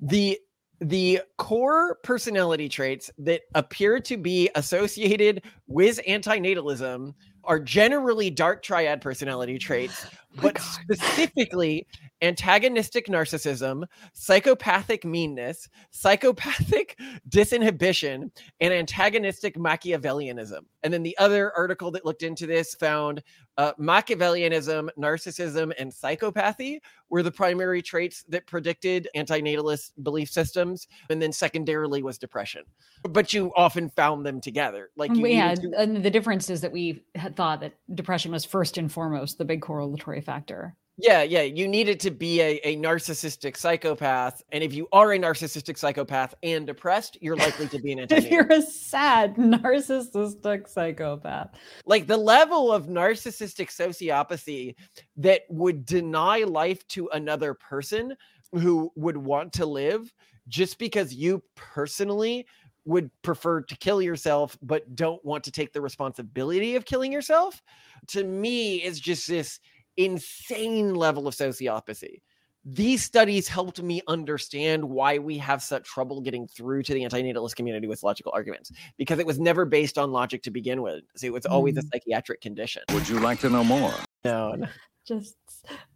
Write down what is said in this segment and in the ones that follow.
the the core personality traits that appear to be associated with antinatalism are generally dark triad personality traits, Oh but specifically antagonistic narcissism, psychopathic meanness, psychopathic disinhibition, and antagonistic Machiavellianism. And then the other article that looked into this found uh, Machiavellianism, narcissism, and psychopathy were the primary traits that predicted antinatalist belief systems. And then secondarily was depression. But you often found them together. Like you yeah, to- and the difference is that we had thought that depression was first and foremost the big correlatory factor. Yeah, yeah. You needed to be a, a narcissistic psychopath. And if you are a narcissistic psychopath and depressed, you're likely to be an anti you're a sad narcissistic psychopath, Like the level of narcissistic sociopathy that would deny life to another person who would want to live just because you personally would prefer to kill yourself but don't want to take the responsibility of killing yourself to me is just this insane level of sociopathy these studies helped me understand why we have such trouble getting through to the antinatalist community with logical arguments because it was never based on logic to begin with so it was always a Mm. psychiatric condition Would you like to know more? no, no. just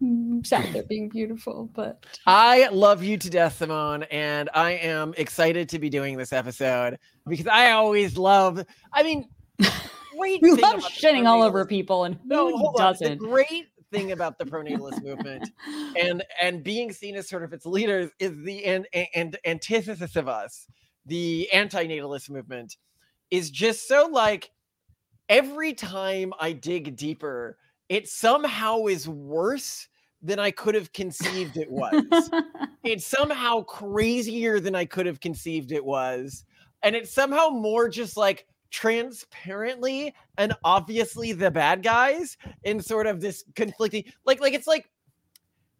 mm, sad at being beautiful, but I love you to death, Simone, and I am excited to be doing this episode because I always love. I mean, great. you love shitting all over people, and No, who hold on. The doesn't? great thing about the pronatalist movement and and being seen as sort of its leaders is the and and antithesis of us. The antinatalist movement is just so like every time I dig deeper, it somehow is worse than I could have conceived it was it's somehow crazier than I could have conceived it was. And it's somehow more just like transparently and obviously the bad guys in sort of this conflicting like like it's like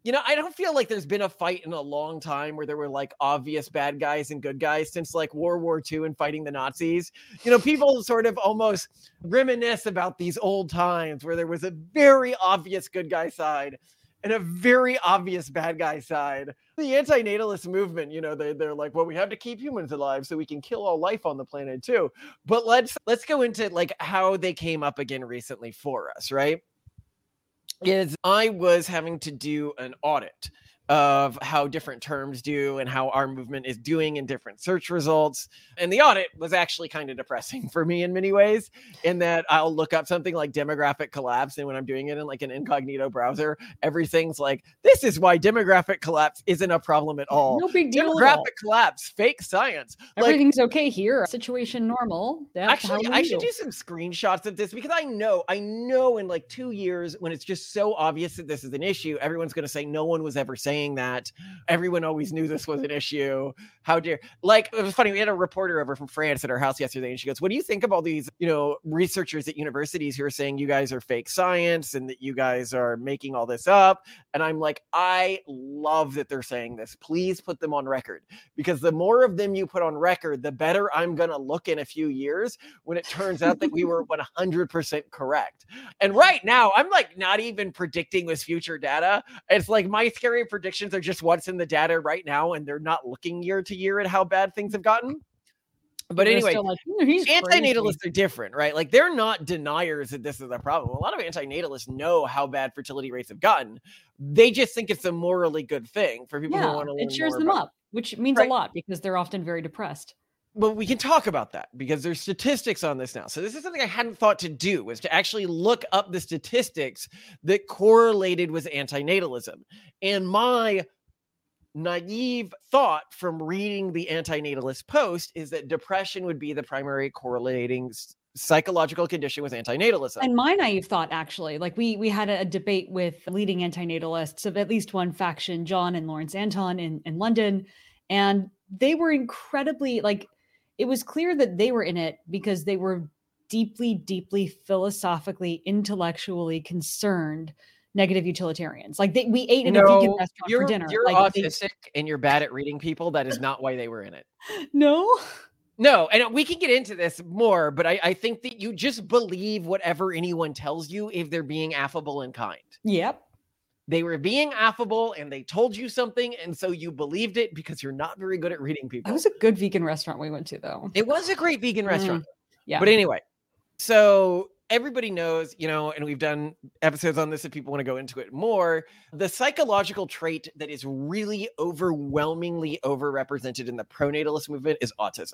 you know, I don't feel like there's been a fight in a long time where there were like obvious bad guys and good guys since like World War II and fighting the Nazis. You know, people sort of almost reminisce about these old times where there was a very obvious good guy side and a very obvious bad guy side. The antinatalist movement, you know, they, they're like, well, we have to keep humans alive so we can kill all life on the planet too. But let's let's go into like how they came up again recently for us, right? Is I was having to do an audit of how different terms do and how our movement is doing in different search results. And the audit was actually kind of depressing for me in many ways, in that I'll look up something like demographic collapse. And when I'm doing it in like an incognito browser, everything's like, this is why demographic collapse isn't a problem at all. no big deal. Demographic collapse, fake science. Like, Everything's okay here. Situation normal. That's Actually, I should do. do some screenshots of this because I know, I know in like two years when it's just so obvious that this is an issue, everyone's going to say no one was ever saying that. Everyone always knew this was an issue. How dare, like, it was funny. We had a reporter over from France at our house yesterday and she goes, What do you think of all these, you know, researchers at universities who are saying you guys are fake science and that you guys are making all this up? And I'm like, I love that they're saying this. Please put them on record because the more of them you put on record, the better I'm going to look in a few years when it turns out that we were 100% correct. And right now, I'm like not even predicting this future data. It's like my scary predictions are just what's in the data right now, and they're not looking year to year at how bad things have gotten. But anyway, like, "Hmm, he's crazy." antinatalists are different, right? Like they're not deniers that this is a problem. A lot of antinatalists know how bad fertility rates have gotten. They just think it's a morally good thing for people who want to it cheers them up, which means Right. a lot because they're often very depressed. But we can talk about that because there's statistics on this now. So this is something I hadn't thought to do was to actually look up the statistics that correlated with antinatalism. And my naive thought from reading the antinatalist post is that depression would be the primary correlating psychological condition with antinatalism. And my naive thought, actually, like we we had a, debate with leading antinatalists of at least one faction, John and Lawrence Anton in, in London, and they were incredibly like it was clear that they were in it because they were deeply, deeply philosophically, intellectually concerned negative utilitarians. Like they, we ate in a vegan restaurant you're, for dinner. you're like they- autistic and you're bad at reading people. That is not why they were in it. no, No, and we can get into this more, but I, I think that you just believe whatever anyone tells you if they're being affable and kind. yep. They were being affable and they told you something and so you believed it because you're not very good at reading people. It was a good vegan restaurant we went to though. It was a great vegan restaurant. Mm, yeah. But anyway, so everybody knows, you know, and we've done episodes on this if people want to go into it more. The psychological trait that is really overwhelmingly overrepresented in the pronatalist movement is autism.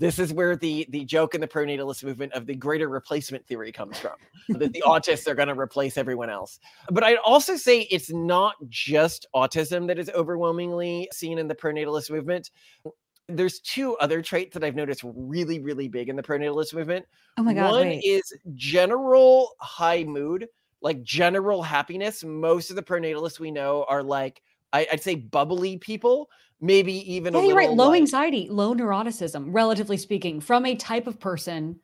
This is where the the joke in the pronatalist movement of the greater replacement theory comes from. that the autists are going to replace everyone else. But I'd also say it's not just autism that is overwhelmingly seen in the pronatalist movement there's two other traits that I've noticed really, really big in the pronatalist movement. Oh my god! One wait. is general high mood, like general happiness. Most of the pronatalists we know are like I, would say bubbly people, maybe even yeah, a you're right. Low like, anxiety, low neuroticism, relatively speaking, from a type of person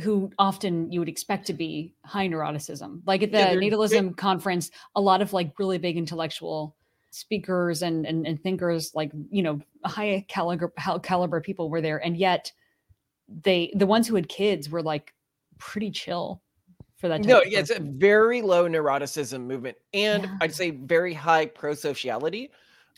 who often you would expect to be high neuroticism. Like at the Yeah, natalism conference, a lot of like really big intellectual speakers and, and and thinkers like you know high caliber caliber people were there and yet they the ones who had kids were like pretty chill for that No, yeah, it's a very low neuroticism movement, and Yeah. I'd say very high prosociality,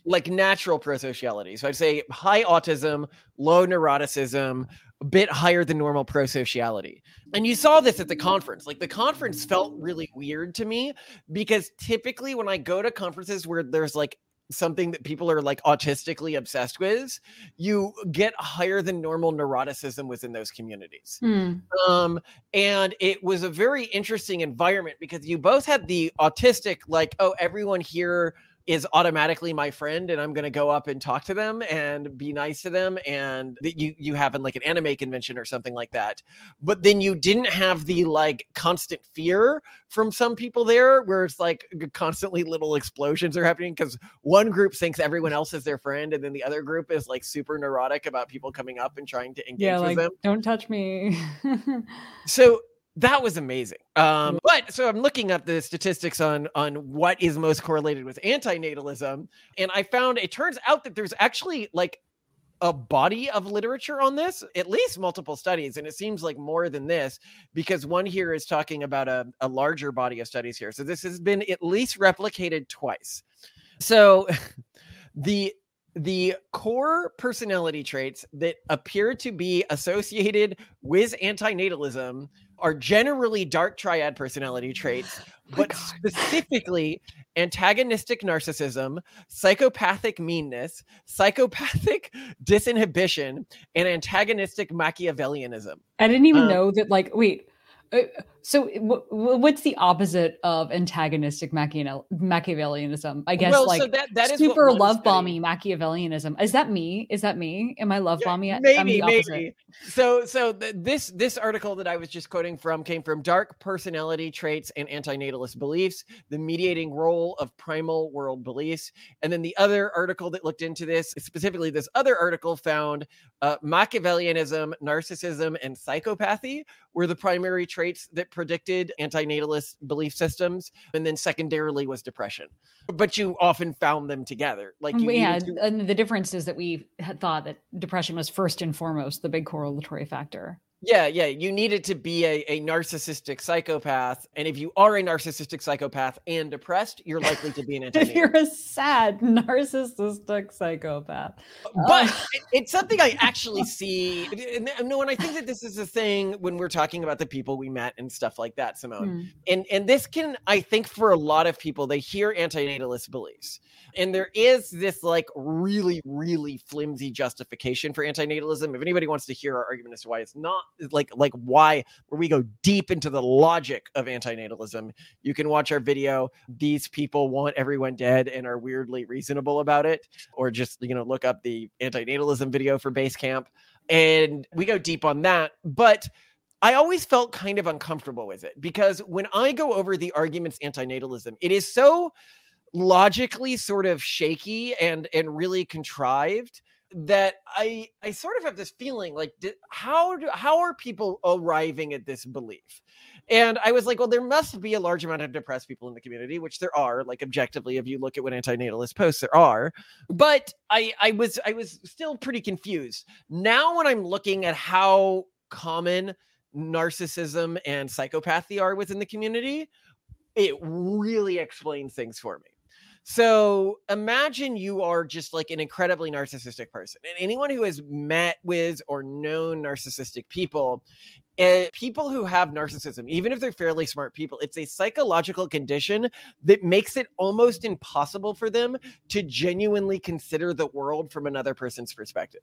like natural prosociality. So I'd say high autism, low neuroticism, a bit higher than normal prosociality. And you saw this at the conference. Like the conference felt really weird to me because typically when I go to conferences where there's like something that people are like autistically obsessed with, you get higher than normal neuroticism within those communities. Hmm. Um, and it was a very interesting environment because you both had the autistic, like, oh, everyone here is automatically my friend, and I'm gonna go up and talk to them and be nice to them, and that you you have in like an anime convention or something like that. But then you didn't have the like constant fear from some people there, where it's like constantly little explosions are happening because one group thinks everyone else is their friend, and then the other group is like super neurotic about people coming up and trying to engage yeah with like them don't touch me so that was amazing. Um but so i'm looking up the statistics on on what is most correlated with antinatalism and i found it turns out that there's actually like a body of literature on this at least multiple studies and it seems like more than this because one here is talking about a, a larger body of studies here. So this has been at least replicated twice. So the the core personality traits that appear to be associated with antinatalism are generally dark triad personality traits, but God. specifically antagonistic narcissism, psychopathic meanness, psychopathic disinhibition, and antagonistic Machiavellianism. I didn't even Um, know that. Like, wait. uh, So, w- what's the opposite of antagonistic Machiavel- Machiavellianism? I guess well, like so that that super love bomby Machiavellianism. Is that me? Is that me? Am I love Yeah, bomby? I'm maybe maybe so so th- this this article that i was just quoting from came from dark personality traits and antinatalist beliefs the mediating role of primal world beliefs and then the other article that looked into this specifically this other article found uh, machiavellianism narcissism and psychopathy were the primary traits that predicted antinatalist belief systems and then secondarily was depression but you often found them together like you yeah, needed to- and the difference is that we had thought that depression was first and foremost the big correlatory factor. Yeah, yeah. You needed to be a, a narcissistic psychopath. And if you are a narcissistic psychopath and depressed, you're likely to be an anti. if you're a sad narcissistic psychopath, But Uh, it- it's something I actually see. And, no, and I think that this is a thing when we're talking about the people we met and stuff like that, Simone. hmm. and and this can i think for a lot of people they hear antinatalist beliefs and there is this like really really flimsy justification for antinatalism. If anybody wants to hear our argument as to why it's not like like why where we go deep into the logic of antinatalism you can watch our video these people want everyone dead and are weirdly reasonable about it or just you know look up the antinatalism video for base camp and we go deep on that but I always felt kind of uncomfortable with it because when I go over the arguments antinatalism, it is so logically sort of shaky and and really contrived that I I sort of have this feeling like di- how do, how are people arriving at this belief? And I was like, well, there must be a large amount of depressed people in the community, which there are. Like objectively, if you look at what antinatalist posts, there are. But I I was I was still pretty confused. Now when I'm looking at how common narcissism and psychopathy are within the community it really explains things for me. So imagine you are just like an incredibly narcissistic person. And anyone who has met with or known narcissistic people, uh, people who have narcissism, even if they're fairly smart people, it's a psychological condition that makes it almost impossible for them to genuinely consider the world from another person's perspective.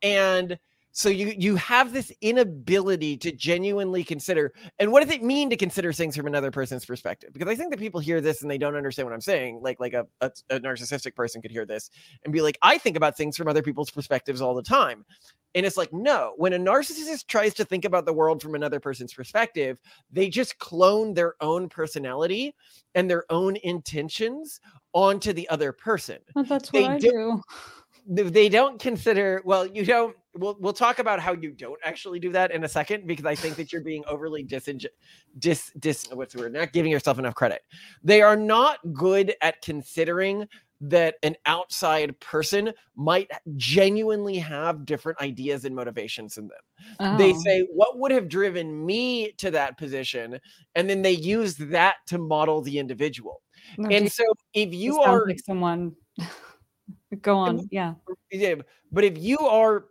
And so you you have this inability to genuinely consider and what does it mean to consider things from another person's perspective? Because i think that people hear this and they don't understand what i'm saying like like a, a, a narcissistic person could hear this and be like i think about things from other people's perspectives all the time. And it's like no when a narcissist tries to think about the world from another person's perspective they just clone their own personality and their own intentions onto the other person. Well, that's what they i do they don't consider well you don't we'll we'll talk about how you don't actually do that in a second because I think that you're being overly dising dis dis what's the word not giving yourself enough credit. They are not good at considering that an outside person might genuinely have different ideas and motivations in them. Oh. They say, What would have driven me to that position? And then they use that to model the individual. No, and so if you are like someone go on, yeah. Yeah. But if you are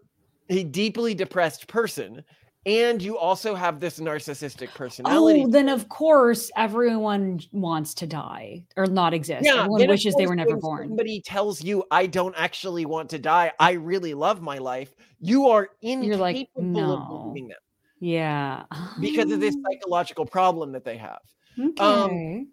a deeply depressed person and you also have this narcissistic personality. Oh, then of course everyone wants to die or not exist. Yeah, everyone wishes they were never born. Somebody tells you, "I don't actually want to die. I really love my life." You are incapable You're like, no. of believing them. Yeah, because of this psychological problem that they have. Um, okay. Um,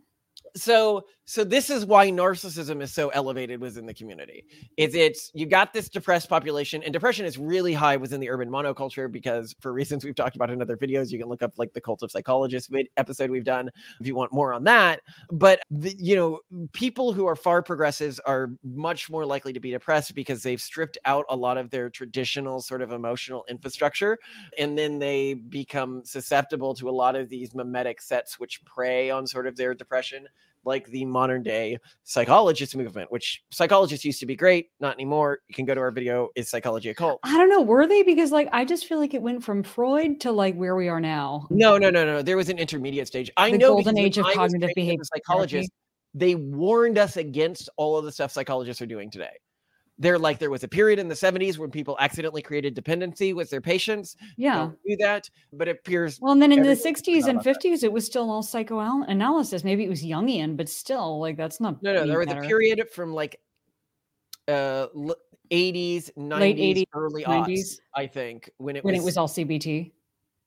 so so this is why narcissism is so elevated within the community is it's you got this depressed population and depression is really high within the urban monoculture because for reasons we've talked about in other videos you can look up like the cult of psychologists episode we've done if you want more on that. But the, you know people who are far progressives are much more likely to be depressed because they've stripped out a lot of their traditional sort of emotional infrastructure and then they become susceptible to a lot of these memetic sets which prey on sort of their depression like the modern day psychologist movement, which psychologists used to be great, not anymore. You can go to our video, Is Psychology a Cult? I don't know. Were they? Because like I just feel like it went from Freud to like where we are now. No, no, no, no. There was an intermediate stage. I know the know golden age of cognitive behavior. Psychologist, they warned us against all of the stuff psychologists are doing today they're like there was a period in the 70s when people accidentally created dependency with their patients yeah Don't do that but it appears well and then in the 60s and 50s that. it was still all psychoanalysis maybe it was jungian but still like that's not no no there was better. a period from like uh 80s 90s Late 80s, early 90s aughts, i think when it when was, it was all cbt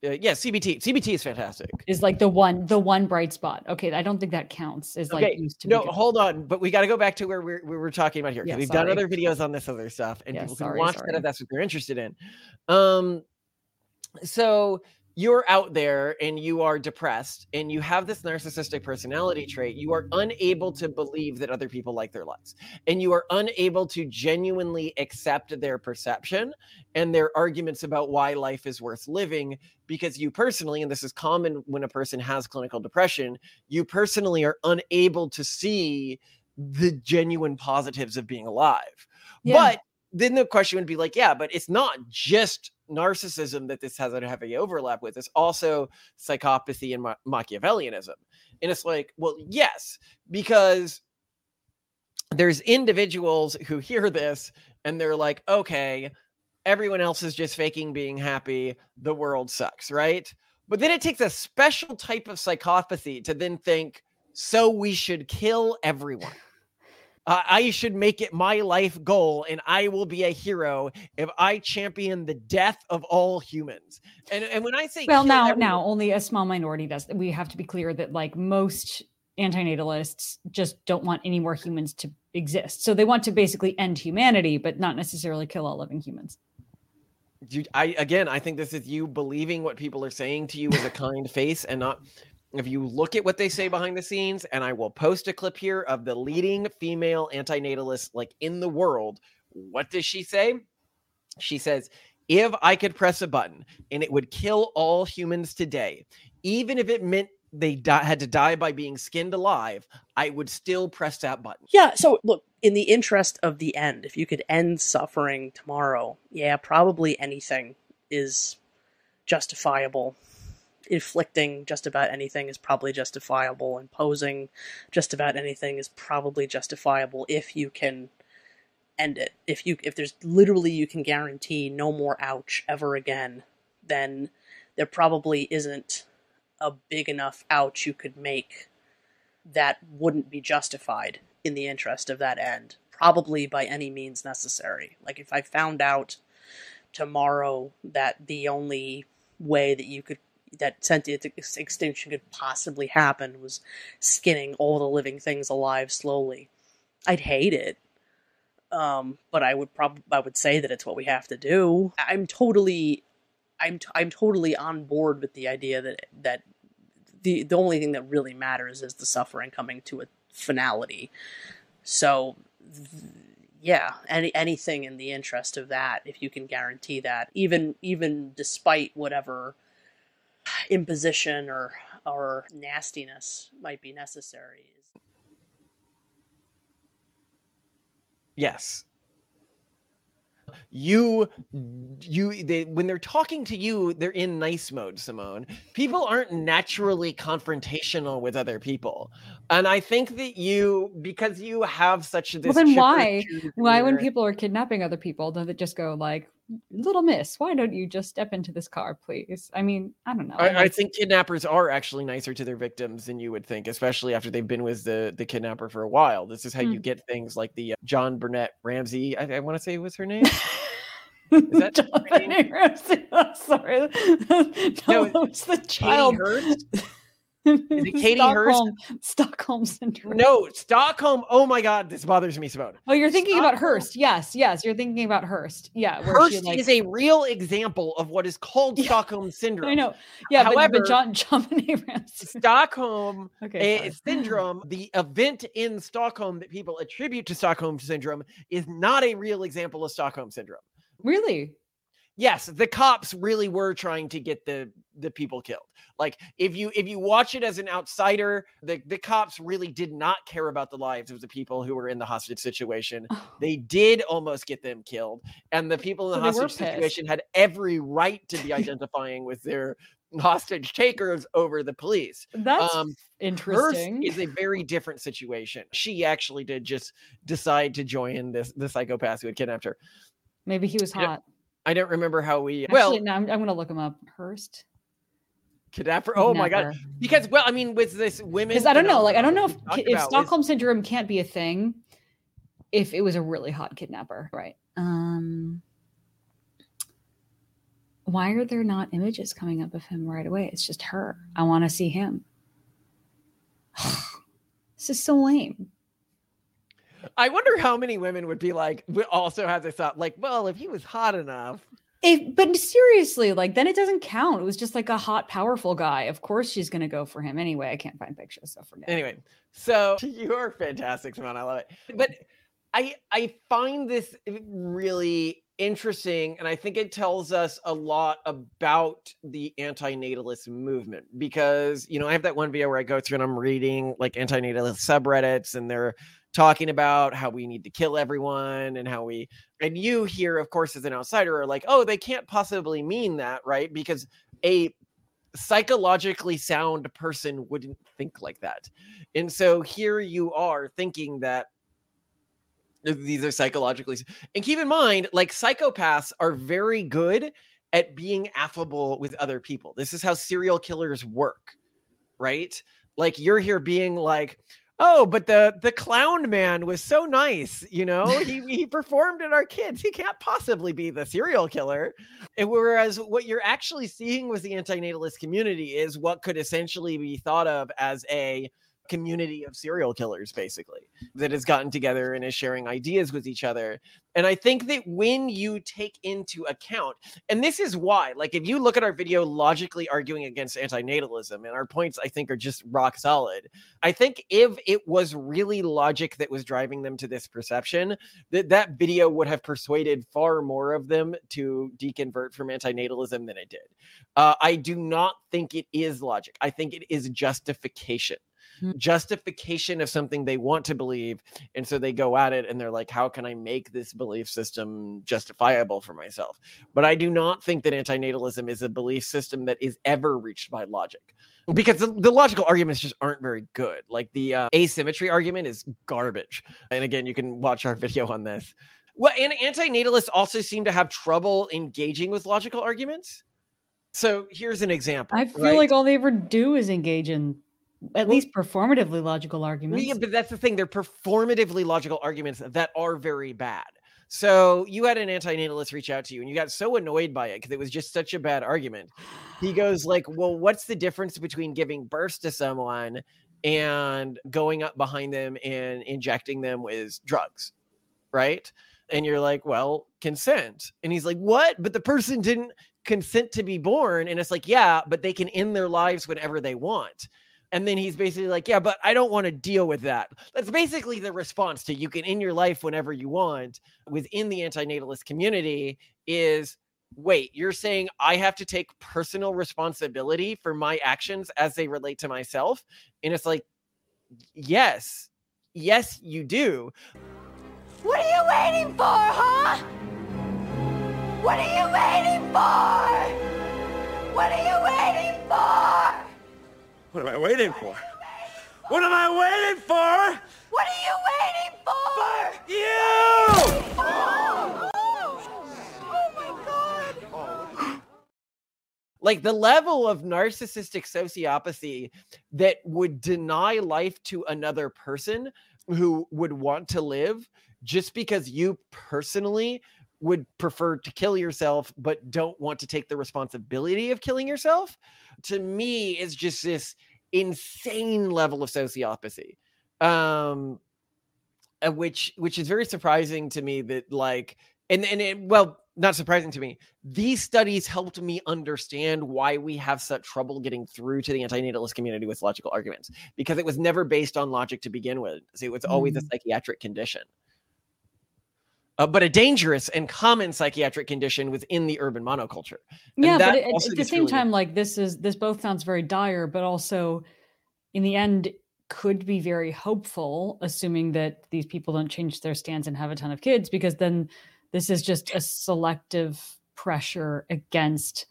uh, yeah, CBT. CBT is fantastic. Is like the one, the one bright spot. Okay, I don't think that counts. Is okay. like used to. No, hold on, but we got to go back to where we're, we were talking about here yeah, we've sorry. done other videos on this other stuff, and yeah, people sorry, can watch sorry. that if that's what they're interested in. Um, so you're out there and you are depressed and you have this narcissistic personality trait, you are unable to believe that other people like their lives. And you are unable to genuinely accept their perception and their arguments about why life is worth living because you personally, and this is common when a person has clinical depression, you personally are unable to see the genuine positives of being alive. Yeah. But then the question would be like, yeah, but it's not just narcissism that this has a heavy overlap with. It's also psychopathy and Ma- Machiavellianism. And it's like, well, yes, because there's individuals who hear this and they're like, okay, everyone else is just faking being happy. The world sucks, right? But then it takes a special type of psychopathy to then think, so we should kill everyone uh, I should make it my life goal, and I will be a hero if I champion the death of all humans. And and when I say well, now everyone- now only a small minority does. We have to be clear that like most antinatalists just don't want any more humans to exist. So they want to basically end humanity, but not necessarily kill all living humans. You, I again, I think this is you believing what people are saying to you with a kind face and not if you look at what they say behind the scenes, and I will post a clip here of the leading female antinatalist like in the world, what does she say? She says, if I could press a button and it would kill all humans today, even if it meant they di- had to die by being skinned alive, I would still press that button. Yeah. So, look, in the interest of the end, if you could end suffering tomorrow, yeah, probably anything is justifiable inflicting just about anything is probably justifiable. Imposing just about anything is probably justifiable if you can end it. If you if there's literally you can guarantee no more ouch ever again, then there probably isn't a big enough ouch you could make that wouldn't be justified in the interest of that end, probably by any means necessary. Like if I found out tomorrow that the only way that you could that sentient extinction could possibly happen was skinning all the living things alive slowly. I'd hate it. Um, but I would probably I would say that it's what we have to do. I'm totally I'm t- I'm totally on board with the idea that that the the only thing that really matters is the suffering coming to a finality. So th- yeah, any anything in the interest of that, if you can guarantee that, even even despite whatever imposition or or nastiness might be necessary. Yes, you you they when they're talking to you they're in nice mode simone. People aren't naturally confrontational with other people. And i think that you because you have such this well then why? why when people are kidnapping other people don't they just go like little miss why don't you just step into this car please i mean i don't know I, I, think kidnappers are actually nicer to their victims than you would think especially after they've been with the the kidnapper for a while this is how mm. you get things like the uh, john burnett ramsey i, I want to say was her name is that John Ramsey? Oh, sorry, no, no, it's the child. Is it Patty Stockholm, Hearst? Stockholm syndrome. No, Stockholm. Oh my God, this bothers me, Simone. Oh, you're thinking Stockholm. about Hearst. Yes, yes, you're thinking about Hearst. Yeah, Hearst like... is a real example of what is called yeah. Stockholm syndrome. I know. Yeah, However, but, but John John Ramsey. Stockholm okay, eh, syndrome, the event in Stockholm that people attribute to Stockholm syndrome, is not a real example of Stockholm syndrome. Really? yes the cops really were trying to get the the people killed like if you if you watch it as an outsider the the cops really did not care about the lives of the people who were in the hostage situation oh. they did almost get them killed and the people in the so hostage situation had every right to be identifying with their hostage takers over the police that's um interesting is a very different situation she actually did just decide to join this the psychopath who had kidnapped her maybe he was hot I don't remember how we. Actually, well, no, I'm, I'm going to look him up. Hearst. Kidnapper. Oh my god! Because well, I mean, with this women. Because I don't know. Like, I don't know if if Stockholm syndrome can't be a thing. If it was a really hot kidnapper, right? Um. Why are there not images coming up of him right away? It's just her. I want to see him. this is so lame. I wonder how many women would be like, would also have this thought, like, well, if he was hot enough. If, but seriously, like, then it doesn't count. It was just like a hot, powerful guy. Of course, she's going to go for him anyway. I can't find pictures, so forget. Anyway, so you're fantastic, Simone. I love it. But I I find this really interesting and i think it tells us a lot about the anti-natalist movement because you know i have that one video where i go through and i'm reading like anti-natalist subreddits and they're talking about how we need to kill everyone and how we and you here of course as an outsider are like oh they can't possibly mean that right? Because a psychologically sound person wouldn't think like that. And so here you are thinking that these are psychologically and keep in mind like psychopaths are very good at being affable with other people. This is how serial killers work right? Like you're here being like oh but the the clown man was so nice you know? He, he performed at our kids. He can't possibly be the serial killer. And whereas what you're actually seeing with the antinatalist community is what could essentially be thought of as a community of serial killers basically that has gotten together and is sharing ideas with each other. And i think that when you take into account and this is why like if you look at our video logically arguing against antinatalism and our points i think are just rock solid i think if it was really logic that was driving them to this perception that that video would have persuaded far more of them to deconvert from antinatalism than it did. Uh, i do not think it is logic. I think it is justification. Justification of something they want to believe. And so they go at it and they're like, how can I make this belief system justifiable for myself? But I do not think that antinatalism is a belief system that is ever reached by logic because the, the logical arguments just aren't very good. Like the uh, asymmetry argument is garbage. And again, you can watch our video on this. Well, and antinatalists also seem to have trouble engaging with logical arguments. So here's an example. I feel right? like all they ever do is engage in at Well- least performatively logical arguments. Yeah, but that's the thing. They're performatively logical arguments that are very bad. So you had an antinatalist reach out to you and you got so annoyed by it because it was just such a bad argument. He goes like, "Well, what's the difference between giving birth to someone and going up behind them and injecting them with drugs?" Right? And you're like, "Well, consent." And he's like, "What? But the person didn't consent to be born." And it's like, "Yeah, but they can end their lives whenever they want." And then he's basically like, Yeah, but I don't want to deal with that. That's basically the response to you can end your life whenever you want within the antinatalist community is wait, you're saying I have to take personal responsibility for my actions as they relate to myself? And it's like, yes, yes, you do. What are you waiting for, huh? What are you waiting for? What are you waiting for? What am I waiting for? What am I waiting for? What are you waiting for? You! Oh, oh my god. like the level of narcissistic sociopathy that would deny life to another person who would want to live just because you personally would prefer to kill yourself but don't want to take the responsibility of killing yourself to me is just this insane level of sociopathy um uh, which which is very surprising to me that like and and it, well not surprising to me. These studies helped me understand why we have such trouble getting through to the antinatalist community with logical arguments because it was never based on logic to begin with. So it was always a Mm. psychiatric condition uh, but a dangerous and common psychiatric condition within the urban monoculture And yeah, that but at, at the same really- time, like this is this both sounds very dire, but also in the end could be very hopeful, assuming that these people don't change their stance and have a ton of kids, because then this is just a selective pressure against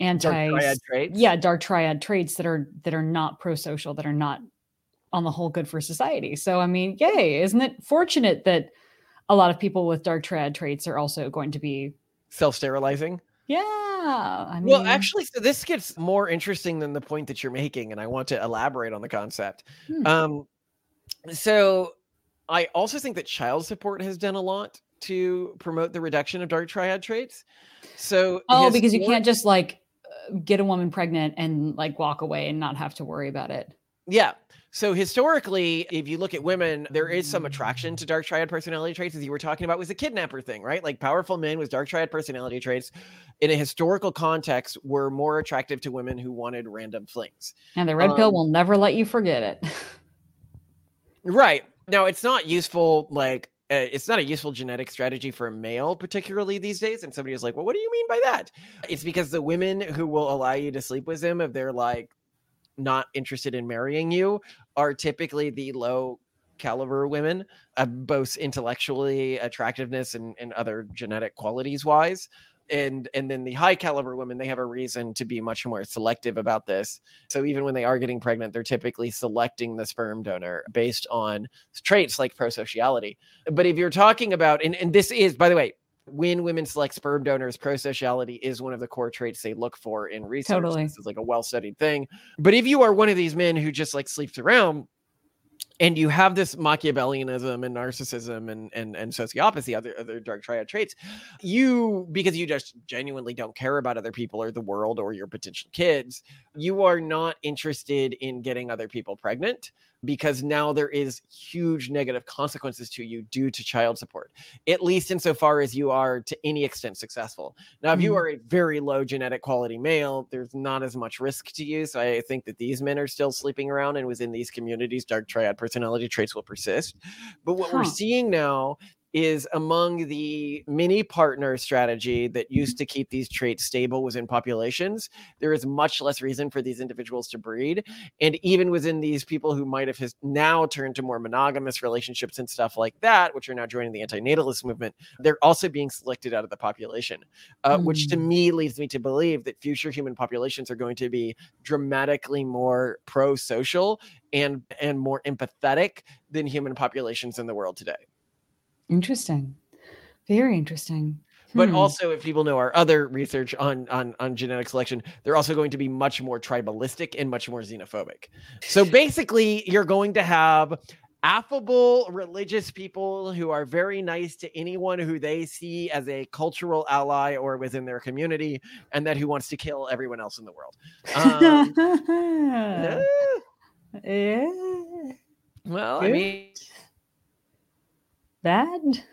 Dark anti triad traits. yeah dark triad traits that are that are not pro-social that are not on the whole good for society so i mean yay isn't it fortunate that a lot of people with dark triad traits are also going to be self-sterilizing yeah i mean Well, actually, so this gets more interesting than the point that you're making, and I want to elaborate on the concept. Hmm. Um, so I also think that child support has done a lot to promote the reduction of dark triad traits. So oh because you can't just like uh, get a woman pregnant and like walk away and not have to worry about it Yeah. So historically, if you look at women, there is some attraction to dark triad personality traits, as you were talking about, was the kidnapper thing, right? Like powerful men with dark triad personality traits, in a historical context, were more attractive to women who wanted random flings. and the red pill Um, will never let you forget it Right. Now, it's not useful, like, uh, it's not a useful genetic strategy for a male, particularly these days. And somebody was like, well, what do you mean by that? It's because the women who will allow you to sleep with them, if they're like not interested in marrying you, are typically the low caliber women, uh, both intellectually, attractiveness, and, and other genetic qualities wise. And and then the high caliber women, they have a reason to be much more selective about this. So even when they are getting pregnant, they're typically selecting the sperm donor based on traits like prosociality. But if you're talking about, and, and this is, by the way, when women select sperm donors, prosociality is one of the core traits they look for in research. Totally. This is like a well studied thing. But if you are one of these men who just like sleeps around, and you have this Machiavellianism and narcissism and and and sociopathy, other other dark triad traits, you because you just genuinely don't care about other people or the world or your potential kids, you are not interested in getting other people pregnant because now there is huge negative consequences to you due to child support, at least insofar as you are to any extent successful. Now, if you Mhm. are a very low genetic quality male, there's not as much risk to you. So I think that these men are still sleeping around, and within these communities, dark triad personality traits will persist. But what we're seeing now is among the mini partner strategy that used to keep these traits stable within populations. There is much less reason for these individuals to breed. And even within these people who might have now turned to more monogamous relationships and stuff like that, which are now joining the anti-natalist movement, they're also being selected out of the population, uh, mm. which to hmm. me leads me to believe that future human populations are going to be dramatically more pro-social and and more empathetic than human populations in the world today. Interesting. Very interesting. But hmm. also, if people know our other research on, on on genetic selection, they're also going to be much more tribalistic and much more xenophobic. So basically, you're going to have affable religious people who are very nice to anyone who they see as a cultural ally or within their community, and that who wants to kill everyone else in the world. Um, yeah. Well, I mean, bad.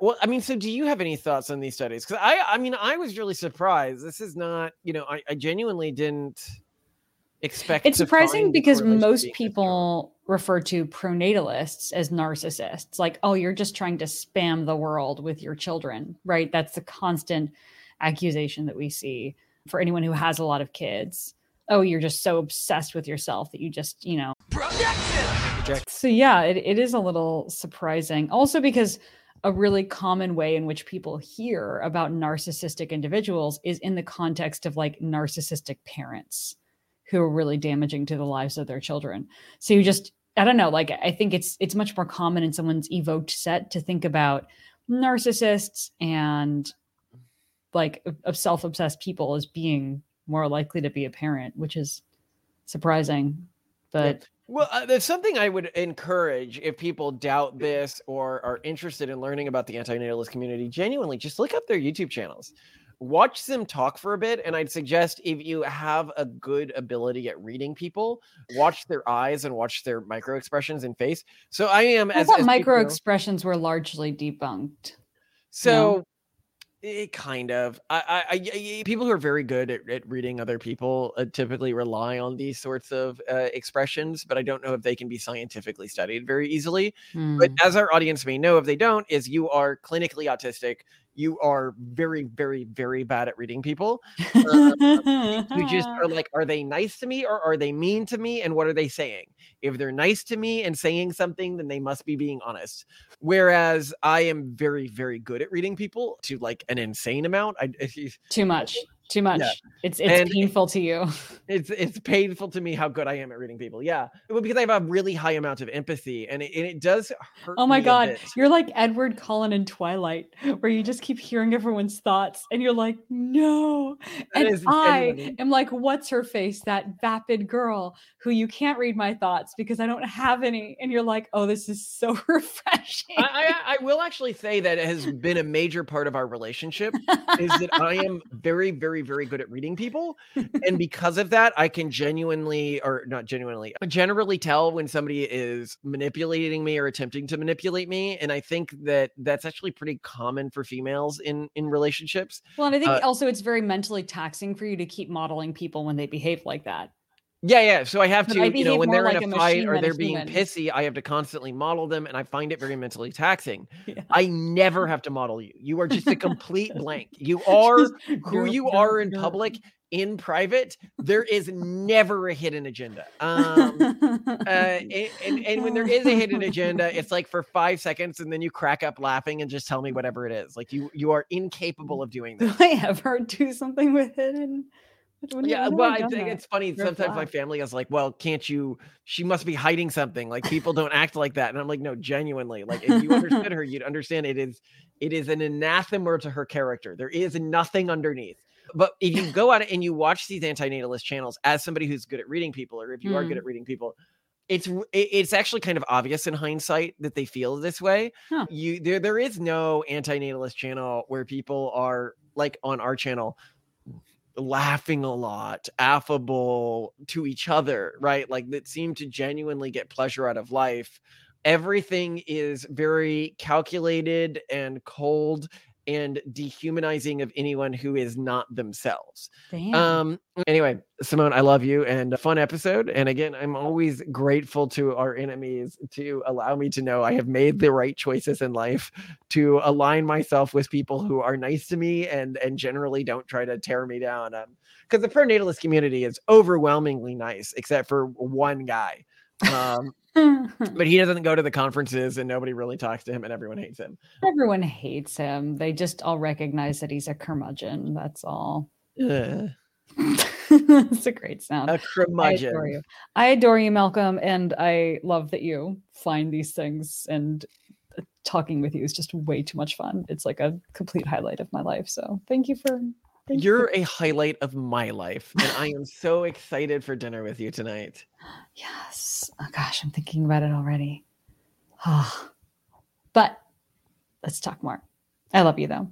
Well, I mean, so do you have any thoughts on these studies? Because I, I mean, I was really surprised. This is not, you know, I, I genuinely didn't expect. It's surprising because most people refer to pronatalists as narcissists. Like, oh, you're just trying to spam the world with your children, right? That's the constant accusation that we see for anyone who has a lot of kids. Oh, you're just so obsessed with yourself that you just, you know. So yeah, it, it is a little surprising. Also because a really common way in which people hear about narcissistic individuals is in the context of like narcissistic parents who are really damaging to the lives of their children. So you just I don't know, like I think it's it's much more common in someone's evoked set to think about narcissists and like of self-obsessed people as being more likely to be a parent, which is surprising. But well, uh, there's something I would encourage if people doubt this or are interested in learning about the antinatalist community. Genuinely, just look up their YouTube channels, watch them talk for a bit, and I'd suggest if you have a good ability at reading people, watch their eyes and watch their micro expressions and face. So I am. I as, thought as micro expressions were largely debunked. So it kind of. I, I, I, people who are very good at, at reading other people uh, typically rely on these sorts of uh, expressions, but I don't know if they can be scientifically studied very easily. Mm. But hmm. as our audience may know, if they don't, is you are clinically autistic you are very, very, very bad at reading people. Uh, you just are like, are they nice to me or are they mean to me? And what are they saying? If they're nice to me and saying something, then they must be being honest. Whereas I am very, very good at reading people to like an insane amount. I, Too much too much. Yeah. It's it's and painful to you. It's it's painful to me how good I am at reading people. Yeah, well, because I have a really high amount of empathy, and it, and it does hurt. Oh my god, you're like Edward Cullen in Twilight, where you just keep hearing everyone's thoughts, and you're like, no. That and I am like, what's her face? That vapid girl who you can't read my thoughts because I don't have any, and you're like, oh, this is so refreshing. I, I, I will actually say that it has been a major part of our relationship is that I am very very very, very good at reading people. and because of that, I can genuinely, or not genuinely, generally tell when somebody is manipulating me or attempting to manipulate me. And I think that that's actually pretty common for females in in relationships. Well, and I think uh, also it's very mentally taxing for you to keep modeling people when they behave like that. Yeah, yeah. So I have to, I you know, when they're like in a, a fight or they're being pissy, I have to constantly model them, and I find it very mentally taxing. Yeah. I never have to model you. You are just a complete blank. You are who you are in public. In private, there is never a hidden agenda. Um, uh, and, and, and when there is a hidden agenda, it's like for five seconds, and then you crack up laughing and just tell me whatever it is. Like you, you are incapable of doing that. Do I ever heard do something with hidden? Yeah, well, I think it's funny. Sometimes my family is like, "Well, can't you? She must be hiding something. Like people don't act like that." And I'm like, "No, genuinely. Like if you understood her, you'd understand it is it is an anathema to her character. There is nothing underneath." But if you go out and you watch these antinatalist channels as somebody who's good at reading people, or if you mm. are good mm. at reading people, it's it's actually kind of obvious in hindsight that they feel this way. Huh. You there there is no antinatalist channel where people are like on our channel laughing a lot, affable to each other, right? Like that seem to genuinely get pleasure out of life. Everything is very calculated and cold and dehumanizing of anyone who is not themselves. Damn. Um anyway, Simone, I love you and a fun episode. And again, I'm always grateful to our enemies to allow me to know I have made the right choices in life to align myself with people who are nice to me and and generally don't try to tear me down. Um because the pronatalist community is overwhelmingly nice, except for one guy. Um, but he doesn't go to the conferences and nobody really talks to him and everyone hates him. Everyone hates him. They just all recognize that he's a curmudgeon. That's all. It's a great sound. a I curmudgeon. adore you. I adore you, Malcolm, and I love that you find these things. And uh, talking with you is just way too much fun. It's like a complete highlight of my life. So thank you for. Thank you You're for- a highlight of my life, and I am so excited for dinner with you tonight. yes. Oh gosh, I'm thinking about it already. Ah, but let's talk more. I love you though.